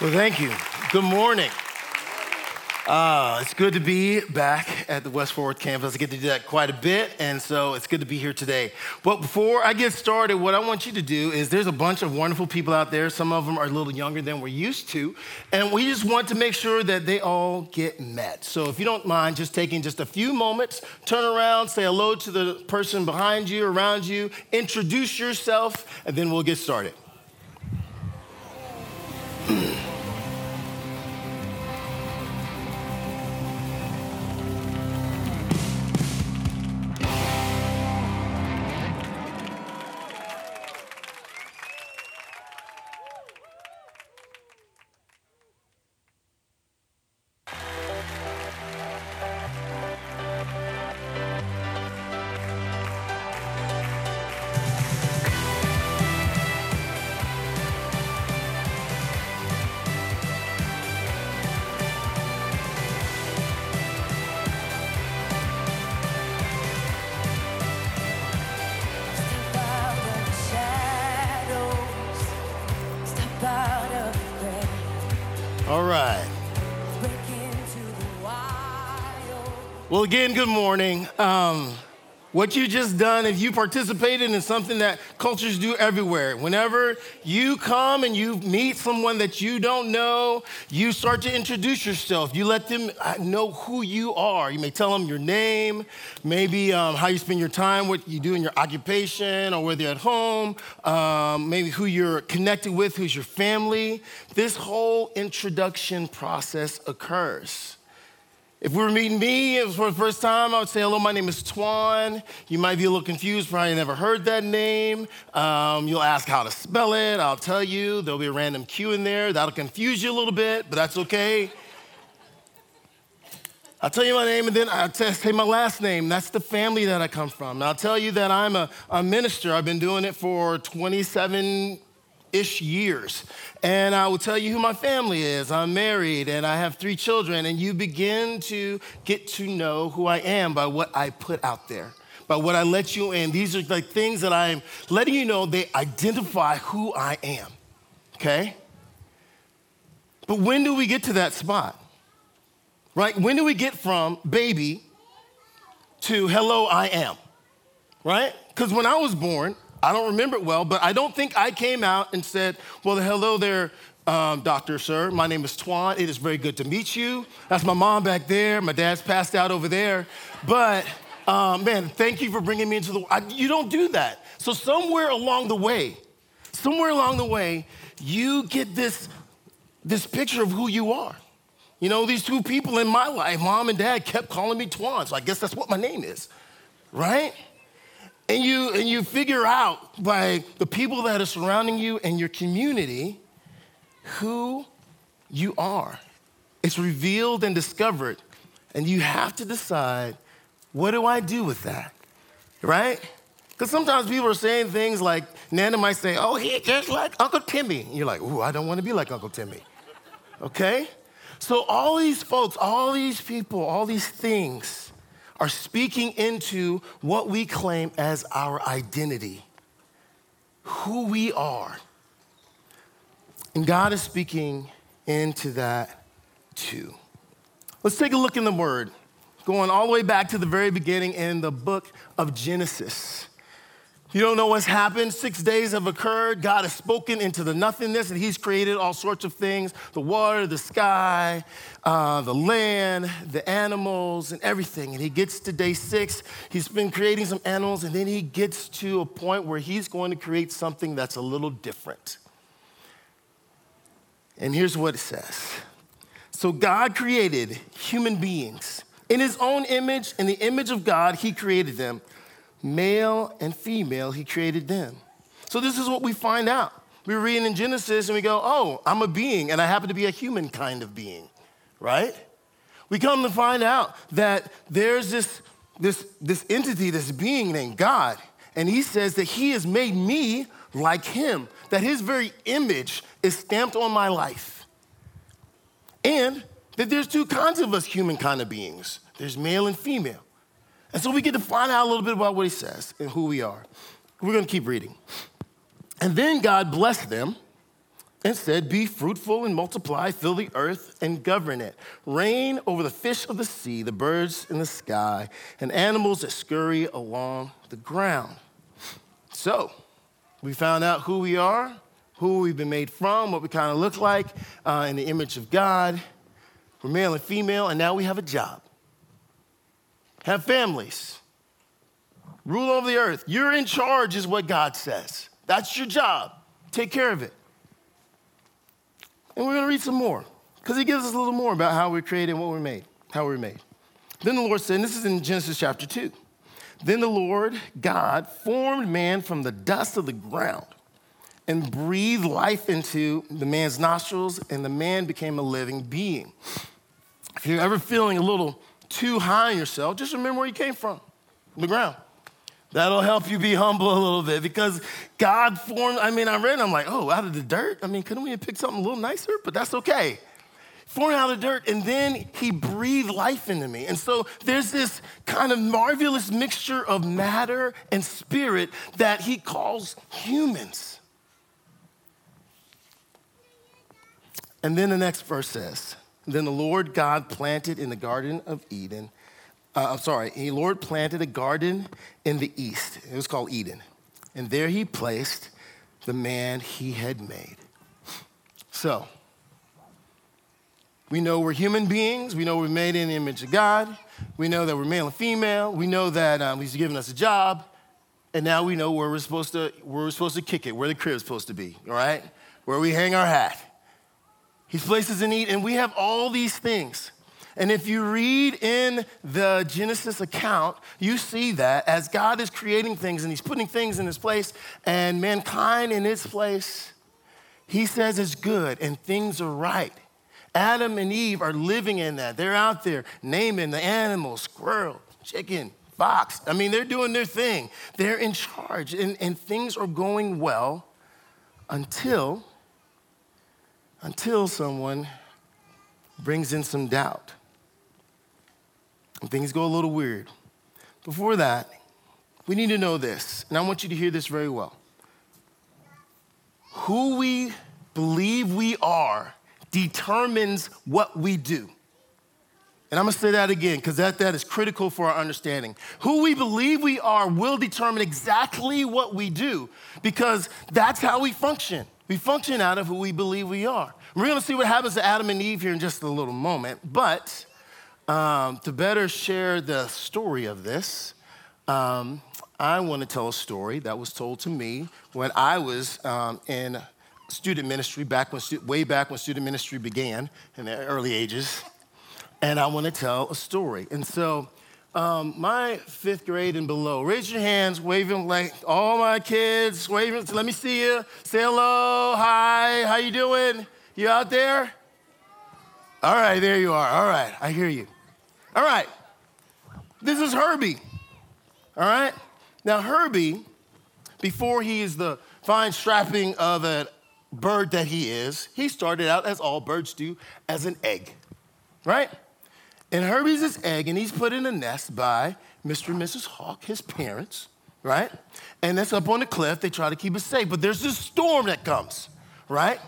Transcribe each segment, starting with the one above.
Well, thank you. Good morning. Uh, it's good to be back at the West Forward campus. I get to do that quite a bit, and so it's good to be here today. But before I get started, what I want you to do is there's a bunch of wonderful people out there. Some of them are a little younger than we're used to, and we just want to make sure that they all get met. So if you don't mind just taking just a few moments, turn around, say hello to the person behind you, around you, introduce yourself, and then we'll get started. Well, again, good morning. Um, what you just done, if you participated in something that cultures do everywhere, whenever you come and you meet someone that you don't know, you start to introduce yourself. You let them uh, know who you are. You may tell them your name, maybe um, how you spend your time, what you do in your occupation, or whether you're at home, um, maybe who you're connected with, who's your family. This whole introduction process occurs. If we were meeting me for the first time, I would say, hello, my name is Tquan. You might be a little confused, probably never heard that name. Um, you'll ask how to spell it. I'll tell you. There'll be a random Q in there. That'll confuse you a little bit, but that's okay. I'll tell you my name and then I'll say my last name. That's the family that I come from. And I'll tell you that I'm a, a minister. I've been doing it for 27 ish years. And I will tell you who my family is. I'm married and I have three children. And you begin to get to know who I am by what I put out there, by what I let you in. These are like things that I'm letting you know they identify who I am. Okay? But when do we get to that spot? Right? When do we get from baby to hello, I am? Right? Because when I was born, I don't remember it well, but I don't think I came out and said, Well, hello there, um, doctor, sir. My name is Tquan. It is very good to meet you. That's my mom back there. My dad's passed out over there. But um, man, thank you for bringing me into the world. You don't do that. So, somewhere along the way, somewhere along the way, you get this, this picture of who you are. You know, these two people in my life, mom and dad, kept calling me Tquan, so I guess that's what my name is, right? And you and you figure out by the people that are surrounding you and your community who you are. It's revealed and discovered, and you have to decide, what do I do with that? Right? Because sometimes people are saying things like Nana might say, "Oh, he's just like Uncle Timmy." And you're like, "Ooh, I don't want to be like Uncle Timmy." Okay? So, all these folks, all these people, all these things are speaking into what we claim as our identity, who we are. And God is speaking into that too. Let's take a look in the Word, going all the way back to the very beginning in the book of Genesis. You don't know what's happened. Six days have occurred. God has spoken into the nothingness, and He's created all sorts of things the water, the sky, uh, the land, the animals, and everything. And He gets to day six. He's been creating some animals, and then He gets to a point where He's going to create something that's a little different. And here's what it says So God created human beings in His own image, in the image of God, He created them. Male and female, he created them. So this is what we find out. We read in Genesis and we go, oh, I'm a being and I happen to be a human kind of being, right? We come to find out that there's this, this, this entity, this being named God, and he says that he has made me like him, that his very image is stamped on my life. And that there's two kinds of us human kind of beings there's male and female. And so we get to find out a little bit about what he says and who we are. We're going to keep reading. And then God blessed them, and said, Be fruitful and multiply, fill the earth and govern it. Reign over the fish of the sea, the birds in the sky, and animals that scurry along the ground. So, we found out who we are, who we've been made from, what we kind of look like uh, in the image of God. We're male and female, and now we have a job. Have families. Rule over the earth. You're in charge, is what God says. That's your job. Take care of it. And we're going to read some more because he gives us a little more about how we're created and what we're made, how we're made. Then the Lord said, and this is in Genesis chapter 2. Then the Lord God formed man from the dust of the ground and breathed life into the man's nostrils, and the man became a living being. If you're ever feeling a little too high on yourself, just remember where you came from the ground. That'll help you be humble a little bit because God formed, I mean, I read, I'm like, oh, out of the dirt? I mean, couldn't we have picked something a little nicer? But that's okay. Formed out of the dirt, and then he breathed life into me. And so there's this kind of marvelous mixture of matter and spirit that he calls humans. And then the next verse says, Then the Lord God planted in the Garden of Eden uh, I'm sorry, the Lord planted a garden in the east. It was called Eden. And there he placed the man he had made. So, we know we're human beings. We know we're made in the image of God. We know that we're male and female. We know that um, he's given us a job. And now we know where we're supposed to, where we're supposed to kick it, where the crib's supposed to be, all right? Where we hang our hat. He's places in Eden, and we have all these things. And if you read in the Genesis account, you see that as God is creating things and He's putting things in His place and mankind in its place, He says it's good and things are right. Adam and Eve are living in that. They're out there naming the animals squirrel, chicken, fox. I mean, they're doing their thing. They're in charge and, and things are going well until until someone brings in some doubt and things go a little weird. Before that, we need to know this, and I want you to hear this very well. Who we believe we are determines what we do. And I'm gonna say that again because that, that is critical for our understanding. Who we believe we are will determine exactly what we do because that's how we function. We function out of who we believe we are. We're gonna see what happens to Adam and Eve here in just a little moment, but um, to better share the story of this, um, I want to tell a story that was told to me when I was um, in student ministry, back when way back when student ministry began in the early ages. And I want to tell a story. And so, um, my fifth grade and below, raise your hands, waving like all my kids, waving. Let me see you. Say hello, hi, how you doing? You out there? All right, there you are. All right, I hear you. All right, this is Herbie. All right? Now, Herbie, before he is the fine strapping of a bird that he is, he started out, as all birds do, as an egg, right? And Herbie's this egg, and he's put in a nest by Mr. and Mrs. Hawk, his parents, right? And that's up on the cliff. They try to keep it safe, but there's this storm that comes, right?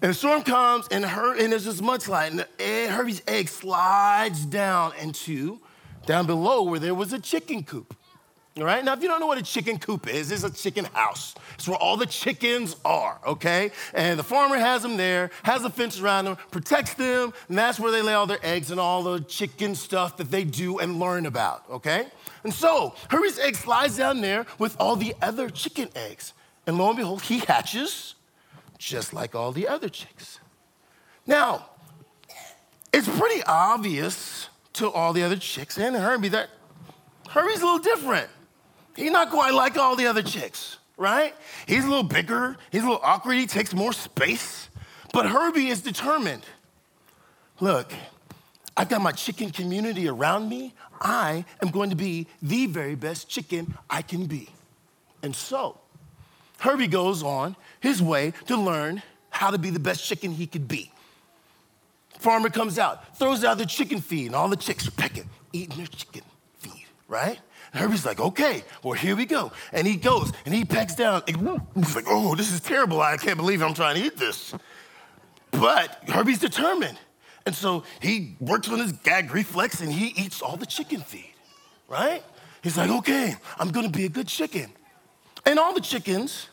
And the storm comes, and, her, and there's this mudslide, and egg, Herbie's egg slides down into, down below where there was a chicken coop. All right, now if you don't know what a chicken coop is, it's a chicken house. It's where all the chickens are, okay? And the farmer has them there, has a fence around them, protects them, and that's where they lay all their eggs and all the chicken stuff that they do and learn about, okay? And so Herbie's egg slides down there with all the other chicken eggs. And lo and behold, he hatches just like all the other chicks. Now, it's pretty obvious to all the other chicks and Herbie that Herbie's a little different. He's not quite like all the other chicks, right? He's a little bigger, he's a little awkward, he takes more space. But Herbie is determined. Look, I've got my chicken community around me. I am going to be the very best chicken I can be. And so, Herbie goes on his way to learn how to be the best chicken he could be. Farmer comes out, throws out the chicken feed, and all the chicks are pecking, eating their chicken feed, right? Herbie's like, okay, well, here we go. And he goes and he pecks down. He's like, oh, this is terrible. I can't believe I'm trying to eat this. But Herbie's determined. And so he works on his gag reflex and he eats all the chicken feed, right? He's like, okay, I'm gonna be a good chicken. And all the chickens,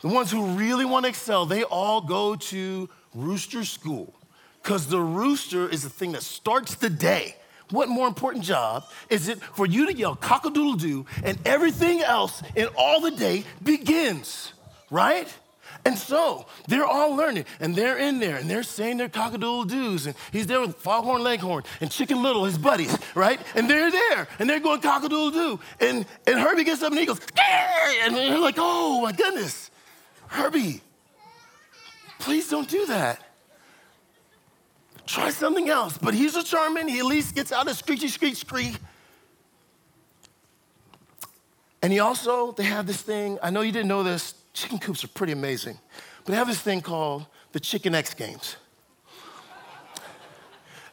the ones who really wanna excel, they all go to rooster school. Because the rooster is the thing that starts the day. What more important job is it for you to yell cock a doodle doo and everything else in all the day begins, right? And so they're all learning, and they're in there, and they're saying their cockadoodle doos, and he's there with Foghorn Leghorn and Chicken Little, his buddies, right? And they're there, and they're going cockadoodle doo, and and Herbie gets up and he goes, and they're like, "Oh my goodness, Herbie, please don't do that." Try something else. But he's a charming. He at least gets out of screechy, screech, screech. And he also, they have this thing, I know you didn't know this, chicken coops are pretty amazing, but they have this thing called the Chicken X Games.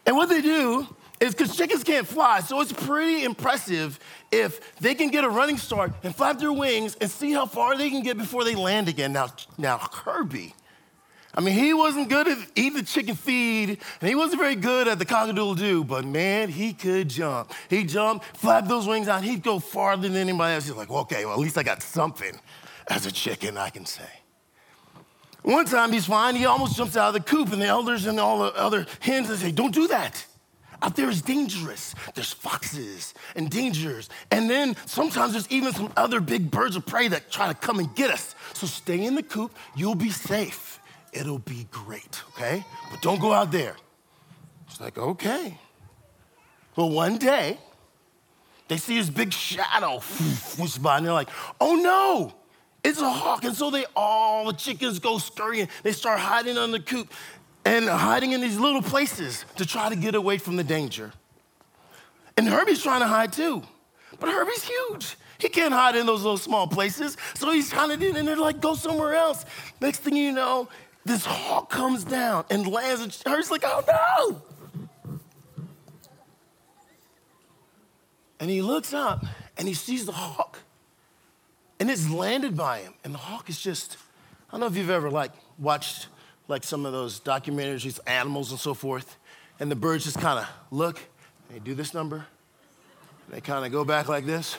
And what they do is because chickens can't fly, so it's pretty impressive if they can get a running start and flap their wings and see how far they can get before they land again. Now, now Herbie, I mean, he wasn't good at eating the chicken feed, and he wasn't very good at the cockadoodle doo, but man, he could jump. He'd jump, flap those wings out, he'd go farther than anybody else. He's like, well, okay, well, at least I got something as a chicken, I can say. One time he's fine, he almost jumps out of the coop, and the elders and all the other hens they say, Don't do that. Out there is dangerous. There's foxes and dangers. And then sometimes there's even some other big birds of prey that try to come and get us. So stay in the coop, you'll be safe. It'll be great, okay? But don't go out there. It's like, okay. Well, one day, they see this big shadow whoosh by, and they're like, oh no, it's a hawk. And so they all, the chickens go scurrying. They start hiding on the coop and hiding in these little places to try to get away from the danger. And Herbie's trying to hide too. But Herbie's huge. He can't hide in those little small places. So he's trying to, and they're like, go somewhere else. Next thing you know, this hawk comes down and lands, and Herbie's like, oh no. And he looks up and he sees the hawk and it's landed by him. And the hawk is just, I don't know if you've ever like watched like some of those documentaries animals and so forth, and the birds just kind of look, they do this number, they kind of go back like this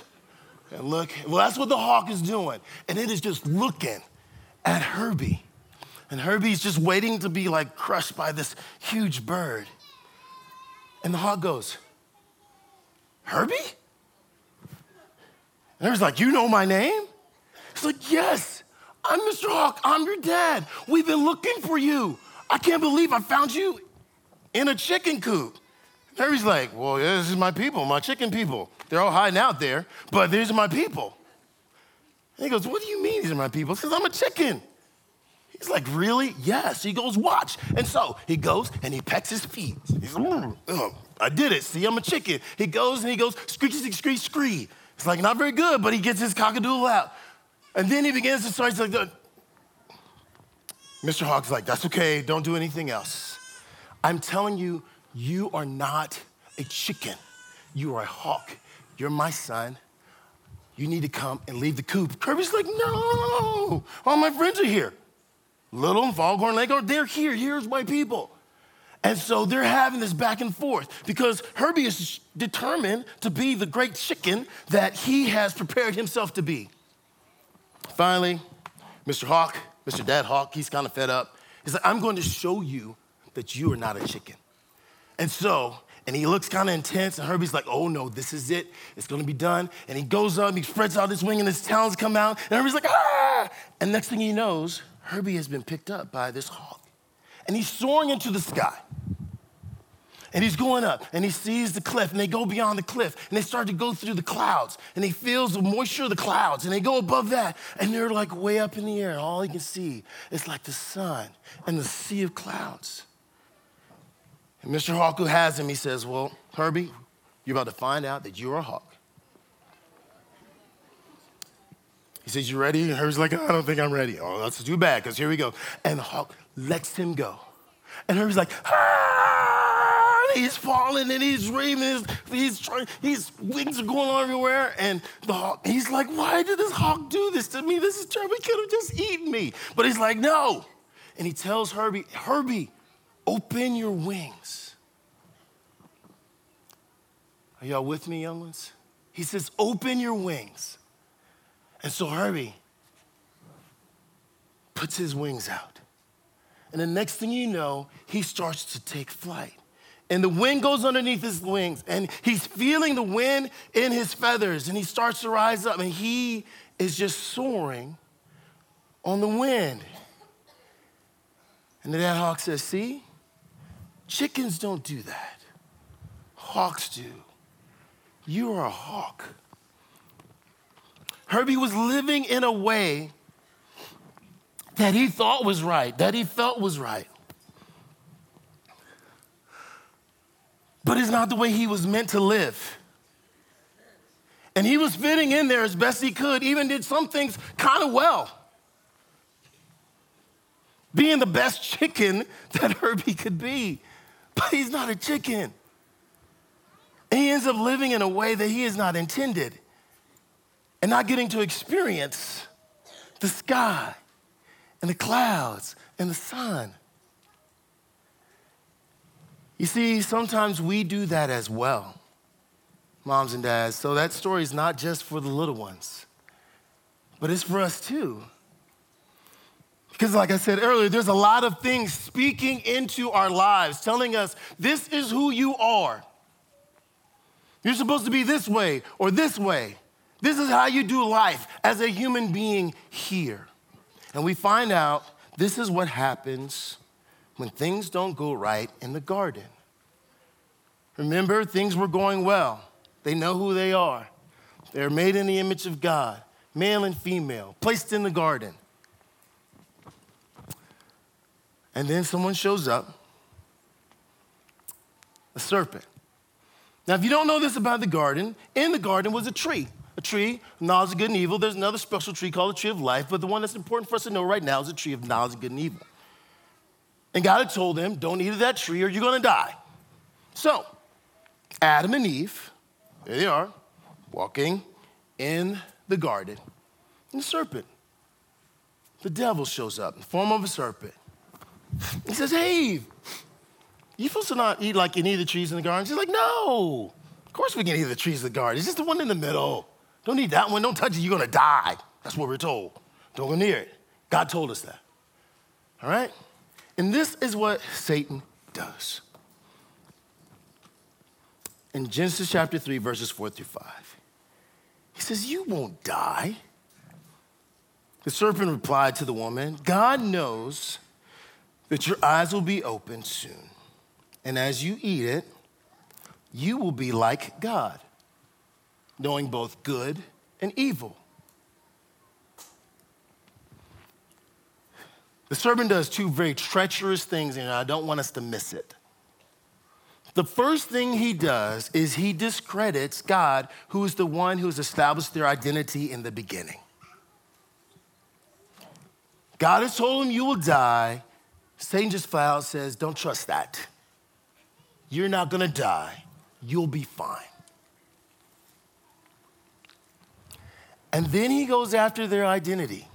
and look. Well, that's what the hawk is doing. And it is just looking at Herbie. And Herbie's just waiting to be like crushed by this huge bird. And the hawk goes, Herbie? And Herbie's like, You know my name? He's like, Yes, I'm Mr. Hawk. I'm your dad. We've been looking for you. I can't believe I found you in a chicken coop. And Herbie's like, Well, yeah, this is my people, my chicken people. They're all hiding out there, but these are my people. And he goes, What do you mean these are my people? He says, I'm a chicken. He's like, Really? Yes. He goes, Watch. And so he goes and he pecks his feet. He's like, "Mm, I did it. See, I'm a chicken. He goes and he goes, Screech, screech, screech, scree. It's like, Not very good, but he gets his cockadoodle out. And then he begins to start, he's like, Mr. Hawk's like, That's okay. Don't do anything else. I'm telling you, you are not a chicken. You are a hawk. You're my son. You need to come and leave the coop. Herbie's like, no, all my friends are here. Little and Foghorn Leghorn, they're here. Here's my people. And so they're having this back and forth because Herbie is determined to be the great chicken that he has prepared himself to be. Finally, Mr. Hawk, Mr. Dad Hawk, he's kind of fed up. He's like, I'm going to show you that you are not a chicken. And so, and he looks kind of intense, and Herbie's like, oh no, this is it. It's gonna be done. And he goes up, he spreads out his wing, and his talons come out, and Herbie's like, ah! And next thing he knows, Herbie has been picked up by this hawk. And he's soaring into the sky. And he's going up and he sees the cliff and they go beyond the cliff and they start to go through the clouds and he feels the moisture of the clouds and they go above that and they're like way up in the air. And all he can see is like the sun and the sea of clouds. And Mr. Hawk, who has him, he says, Well, Herbie, you're about to find out that you're a hawk. He says, You ready? And Herbie's like, I don't think I'm ready. Oh, that's too bad, because here we go. And hawk lets him go. And Herbie's like, ah! he's falling and he's screaming. He's, he's trying, his wings are going on everywhere. And the hawk, he's like, why did this hawk do this to me? This is terrible. He could have just eaten me. But he's like, no. And he tells Herbie, Herbie, open your wings. Are y'all with me, young ones? He says, open your wings. And so Herbie puts his wings out. And the next thing you know, he starts to take flight. And the wind goes underneath his wings, and he's feeling the wind in his feathers, and he starts to rise up, and he is just soaring on the wind. And the dad hawk says, See, chickens don't do that, hawks do. You are a hawk. Herbie was living in a way that he thought was right, that he felt was right. But it's not the way he was meant to live. And he was fitting in there as best he could, even did some things kind of well. Being the best chicken that Herbie could be. But he's not a chicken. And he ends up living in a way that he is not intended and not getting to experience the sky and the clouds and the sun. You see, sometimes we do that as well, moms and dads. So that story is not just for the little ones, but it's for us too. Because, like I said earlier, there's a lot of things speaking into our lives, telling us this is who you are. You're supposed to be this way or this way. This is how you do life as a human being here. And we find out this is what happens when things don't go right in the garden. Remember, things were going well. They know who they are. They're made in the image of God, male and female, placed in the garden. And then someone shows up a serpent. Now, if you don't know this about the garden, in the garden was a tree a tree, knowledge of good and evil. There's another special tree called the tree of life, but the one that's important for us to know right now is the tree of knowledge of good and evil. And God had told them, don't eat of that tree or you're gonna die. So, Adam and Eve, there they are, walking in the garden. And the serpent, the devil shows up in the form of a serpent. He says, Hey, Eve, you supposed to not eat like any of the trees in the garden? She's like, No, of course we can eat the trees in the garden. It's just the one in the middle. Don't eat that one. Don't touch it. You're going to die. That's what we're told. Don't go near it. God told us that. All right? And this is what Satan does. In Genesis chapter 3, verses 4 through 5, he says, You won't die. The serpent replied to the woman, God knows that your eyes will be opened soon. And as you eat it, you will be like God knowing both good and evil. The serpent does two very treacherous things, and I don't want us to miss it. The first thing he does is he discredits God, who is the one who has established their identity in the beginning. God has told him you will die. Satan just out says, Don't trust that. You're not gonna die. You'll be fine. And then he goes after their identity.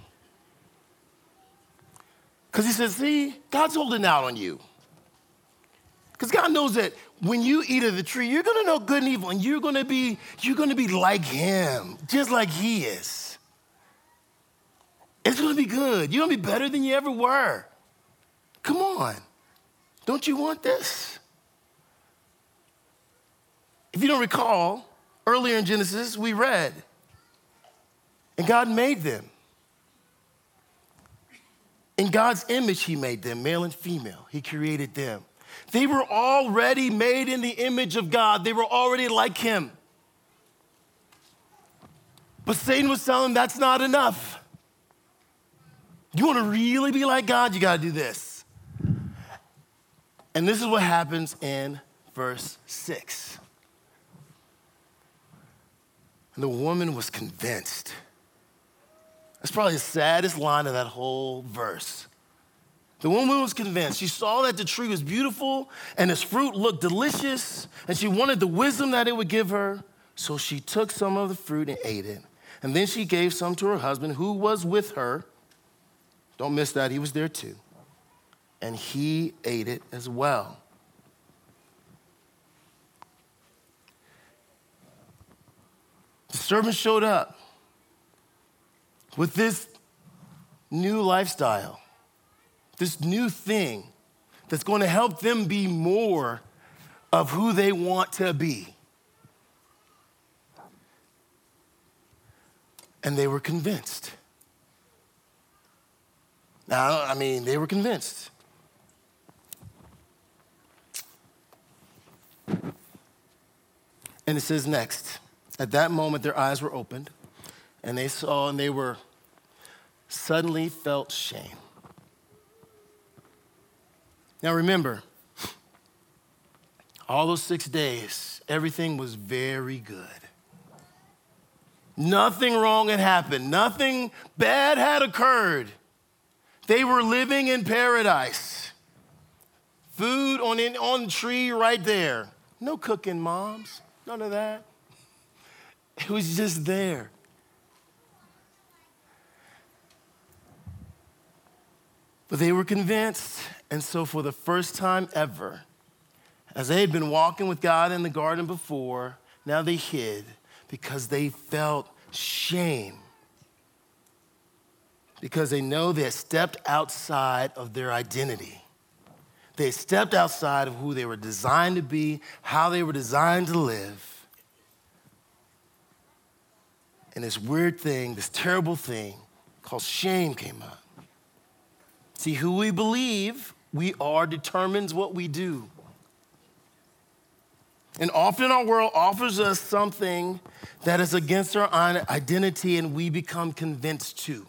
Because he says, see, God's holding out on you. Because God knows that when you eat of the tree, you're gonna know good and evil, and you're gonna be, you're gonna be like him, just like he is. It's gonna be good. You're gonna be better than you ever were. Come on. Don't you want this? If you don't recall, earlier in Genesis, we read and God made them. In God's image, He made them, male and female. He created them. They were already made in the image of God, they were already like Him. But Satan was telling them that's not enough. You want to really be like God, you got to do this. And this is what happens in verse 6. And the woman was convinced that's probably the saddest line of that whole verse. The woman was convinced. She saw that the tree was beautiful and its fruit looked delicious, and she wanted the wisdom that it would give her. So she took some of the fruit and ate it. And then she gave some to her husband who was with her. Don't miss that, he was there too. And he ate it as well. The servant showed up with this new lifestyle, this new thing that's going to help them be more of who they want to be. And they were convinced. Now, I mean, they were convinced. And it says next, at that moment their eyes were opened, and they saw and they were suddenly felt shame. Now remember, all those six days, everything was very good. Nothing wrong had happened, nothing bad had occurred. They were living in paradise. Food on, in, on the tree right there. No cooking, moms. None of that. It was just there. But they were convinced. And so, for the first time ever, as they had been walking with God in the garden before, now they hid because they felt shame. Because they know they had stepped outside of their identity. They stepped outside of who they were designed to be, how they were designed to live. And this weird thing, this terrible thing called shame came up. See, who we believe we are determines what we do. And often our world offers us something that is against our identity, and we become convinced too.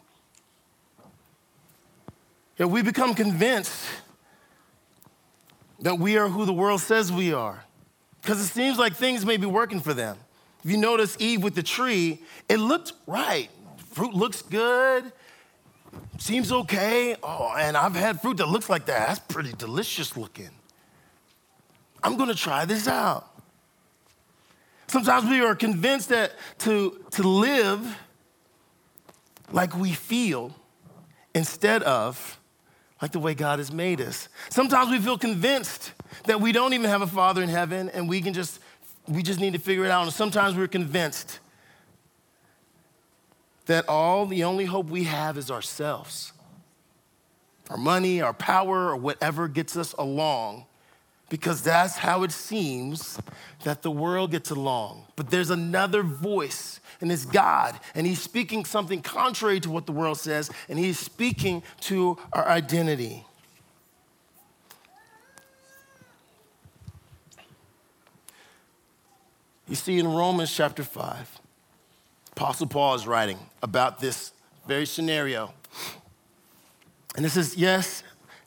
That we become convinced that we are who the world says we are. Because it seems like things may be working for them. If you notice Eve with the tree, it looked right. Fruit looks good, seems okay. Oh, and I've had fruit that looks like that. That's pretty delicious looking. I'm gonna try this out. Sometimes we are convinced that to, to live like we feel instead of like the way God has made us. Sometimes we feel convinced that we don't even have a father in heaven and we can just we just need to figure it out. And sometimes we're convinced that all the only hope we have is ourselves. Our money, our power, or whatever gets us along because that's how it seems that the world gets along. But there's another voice, and it's God, and He's speaking something contrary to what the world says, and He's speaking to our identity. You see, in Romans chapter 5, Apostle Paul is writing about this very scenario. And this is yes,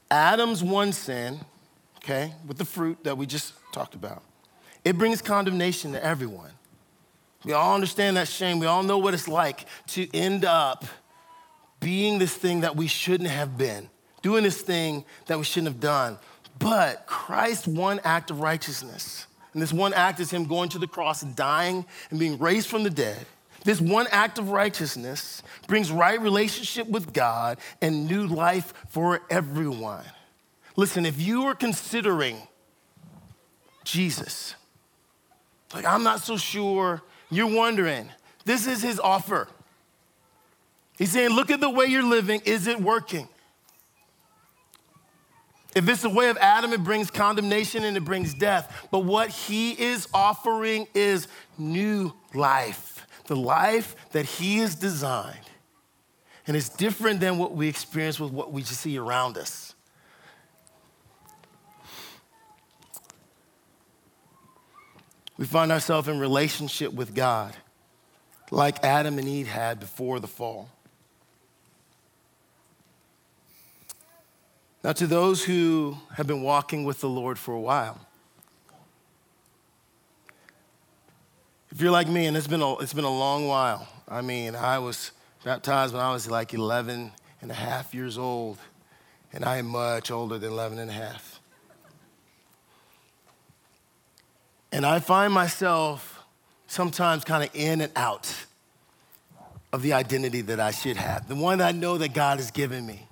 Adam's one sin okay, with the fruit that we just talked about. It brings condemnation to everyone. We all understand that shame. We all know what it's like to end up being this thing that we shouldn't have been, doing this thing that we shouldn't have done. But Christ's one act of righteousness, and this one act is Him going to the cross and dying and being raised from the dead. This one act of righteousness brings right relationship with God and new life for everyone. Listen, if you are considering Jesus, like I'm not so sure, you're wondering, this is his offer. He's saying, look at the way you're living. Is it working? If it's the way of Adam, it brings condemnation and it brings death. But what he is offering is new life, the life that he has designed. And it's different than what we experience with what we see around us. We find ourselves in relationship with God like Adam and Eve had before the fall. Now, to those who have been walking with the Lord for a while, you're like me, and it's been a, it's been a long while, I mean, I was baptized when I was like 11 and a half years old. and I am much older than 11 and a half. And I find myself sometimes kind of in and out of the identity that I should have, the one that I know that God has given me.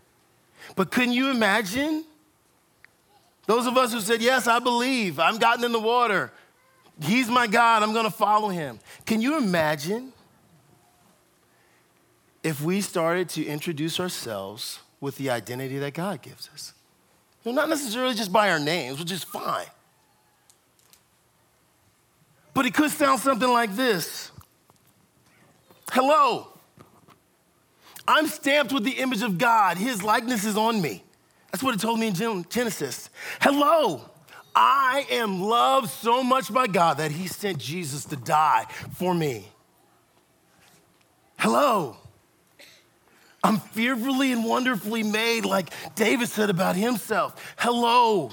But couldn't you imagine? Those of us who said, Yes, I believe, I'm gotten in the water, He's my God, I'm gonna follow Him. Can you imagine if we started to introduce ourselves with the identity that God gives us? No, not necessarily just by our names, which is fine. But it could sound something like this Hello, I'm stamped with the image of God. His likeness is on me. That's what it told me in Genesis. Hello, I am loved so much by God that He sent Jesus to die for me. Hello, I'm fearfully and wonderfully made, like David said about himself. Hello,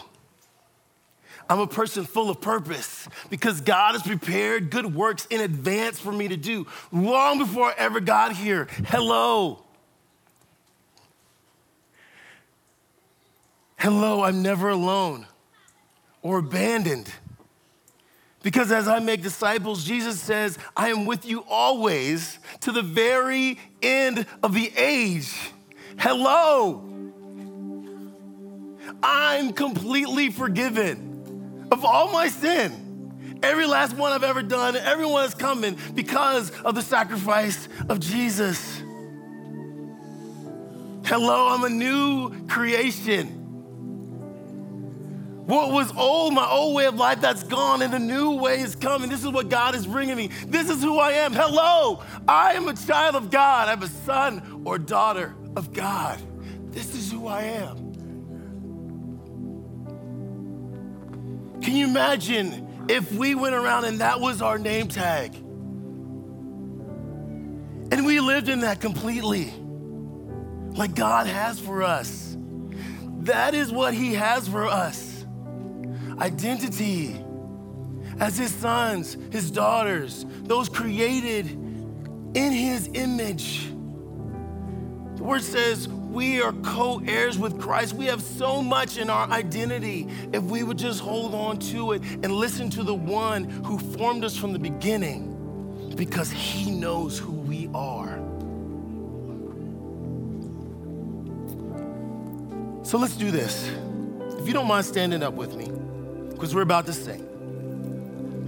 I'm a person full of purpose because God has prepared good works in advance for me to do long before I ever got here. Hello. Hello, I'm never alone or abandoned. Because as I make disciples, Jesus says, I am with you always to the very end of the age. Hello. I'm completely forgiven of all my sin. Every last one I've ever done, everyone is coming because of the sacrifice of Jesus. Hello, I'm a new creation. What was old, my old way of life, that's gone, and the new way is coming. This is what God is bringing me. This is who I am. Hello, I am a child of God. I'm a son or daughter of God. This is who I am. Can you imagine if we went around and that was our name tag? And we lived in that completely, like God has for us. That is what He has for us identity as his sons, his daughters, those created in his image. The word says we are co heirs with Christ. We have so much in our identity if we would just hold on to it and listen to the one who formed us from the beginning because he knows who we are. So let's do this. If you don't mind standing up with me because we're about to sing.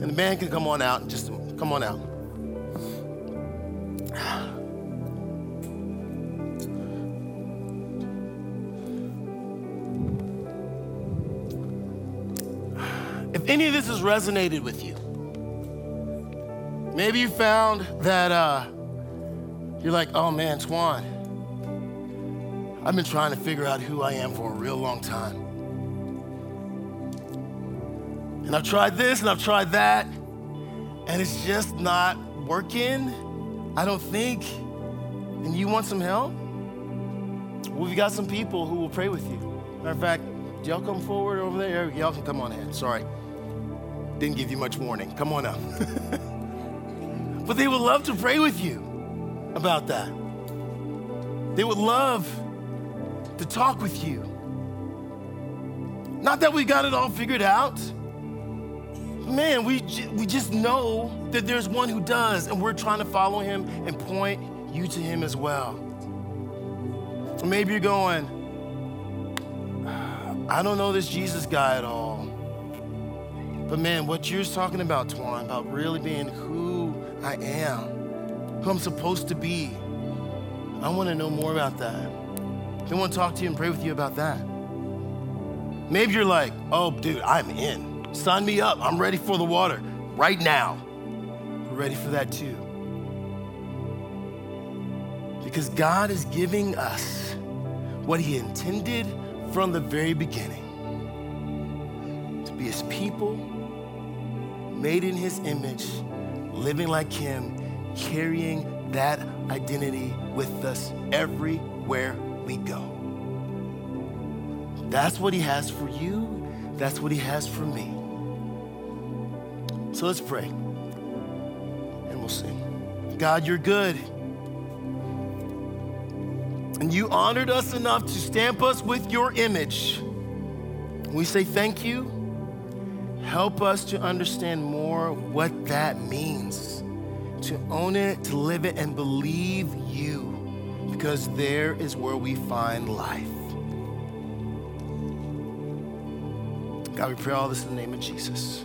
And the band can come on out and just come on out. If any of this has resonated with you, maybe you found that uh, you're like, oh man, Tquan, I've been trying to figure out who I am for a real long time. And I've tried this and I've tried that, and it's just not working, I don't think. And you want some help? We've got some people who will pray with you. Matter of fact, y'all come forward over there? Y'all can come on in. Sorry. Didn't give you much warning. Come on up. but they would love to pray with you about that. They would love to talk with you. Not that we got it all figured out man, we, we just know that there's one who does, and we're trying to follow him and point you to him as well. Maybe you're going, I don't know this Jesus guy at all. But man, what you're talking about, Tquan, about really being who I am, who I'm supposed to be, I want to know more about that. I want to talk to you and pray with you about that. Maybe you're like, oh, dude, I'm in. Sign me up. I'm ready for the water right now. We're ready for that too. Because God is giving us what He intended from the very beginning to be His people, made in His image, living like Him, carrying that identity with us everywhere we go. That's what He has for you. That's what He has for me. So let's pray and we'll sing. God, you're good. And you honored us enough to stamp us with your image. We say thank you. Help us to understand more what that means, to own it, to live it, and believe you, because there is where we find life. God, we pray all this in the name of Jesus.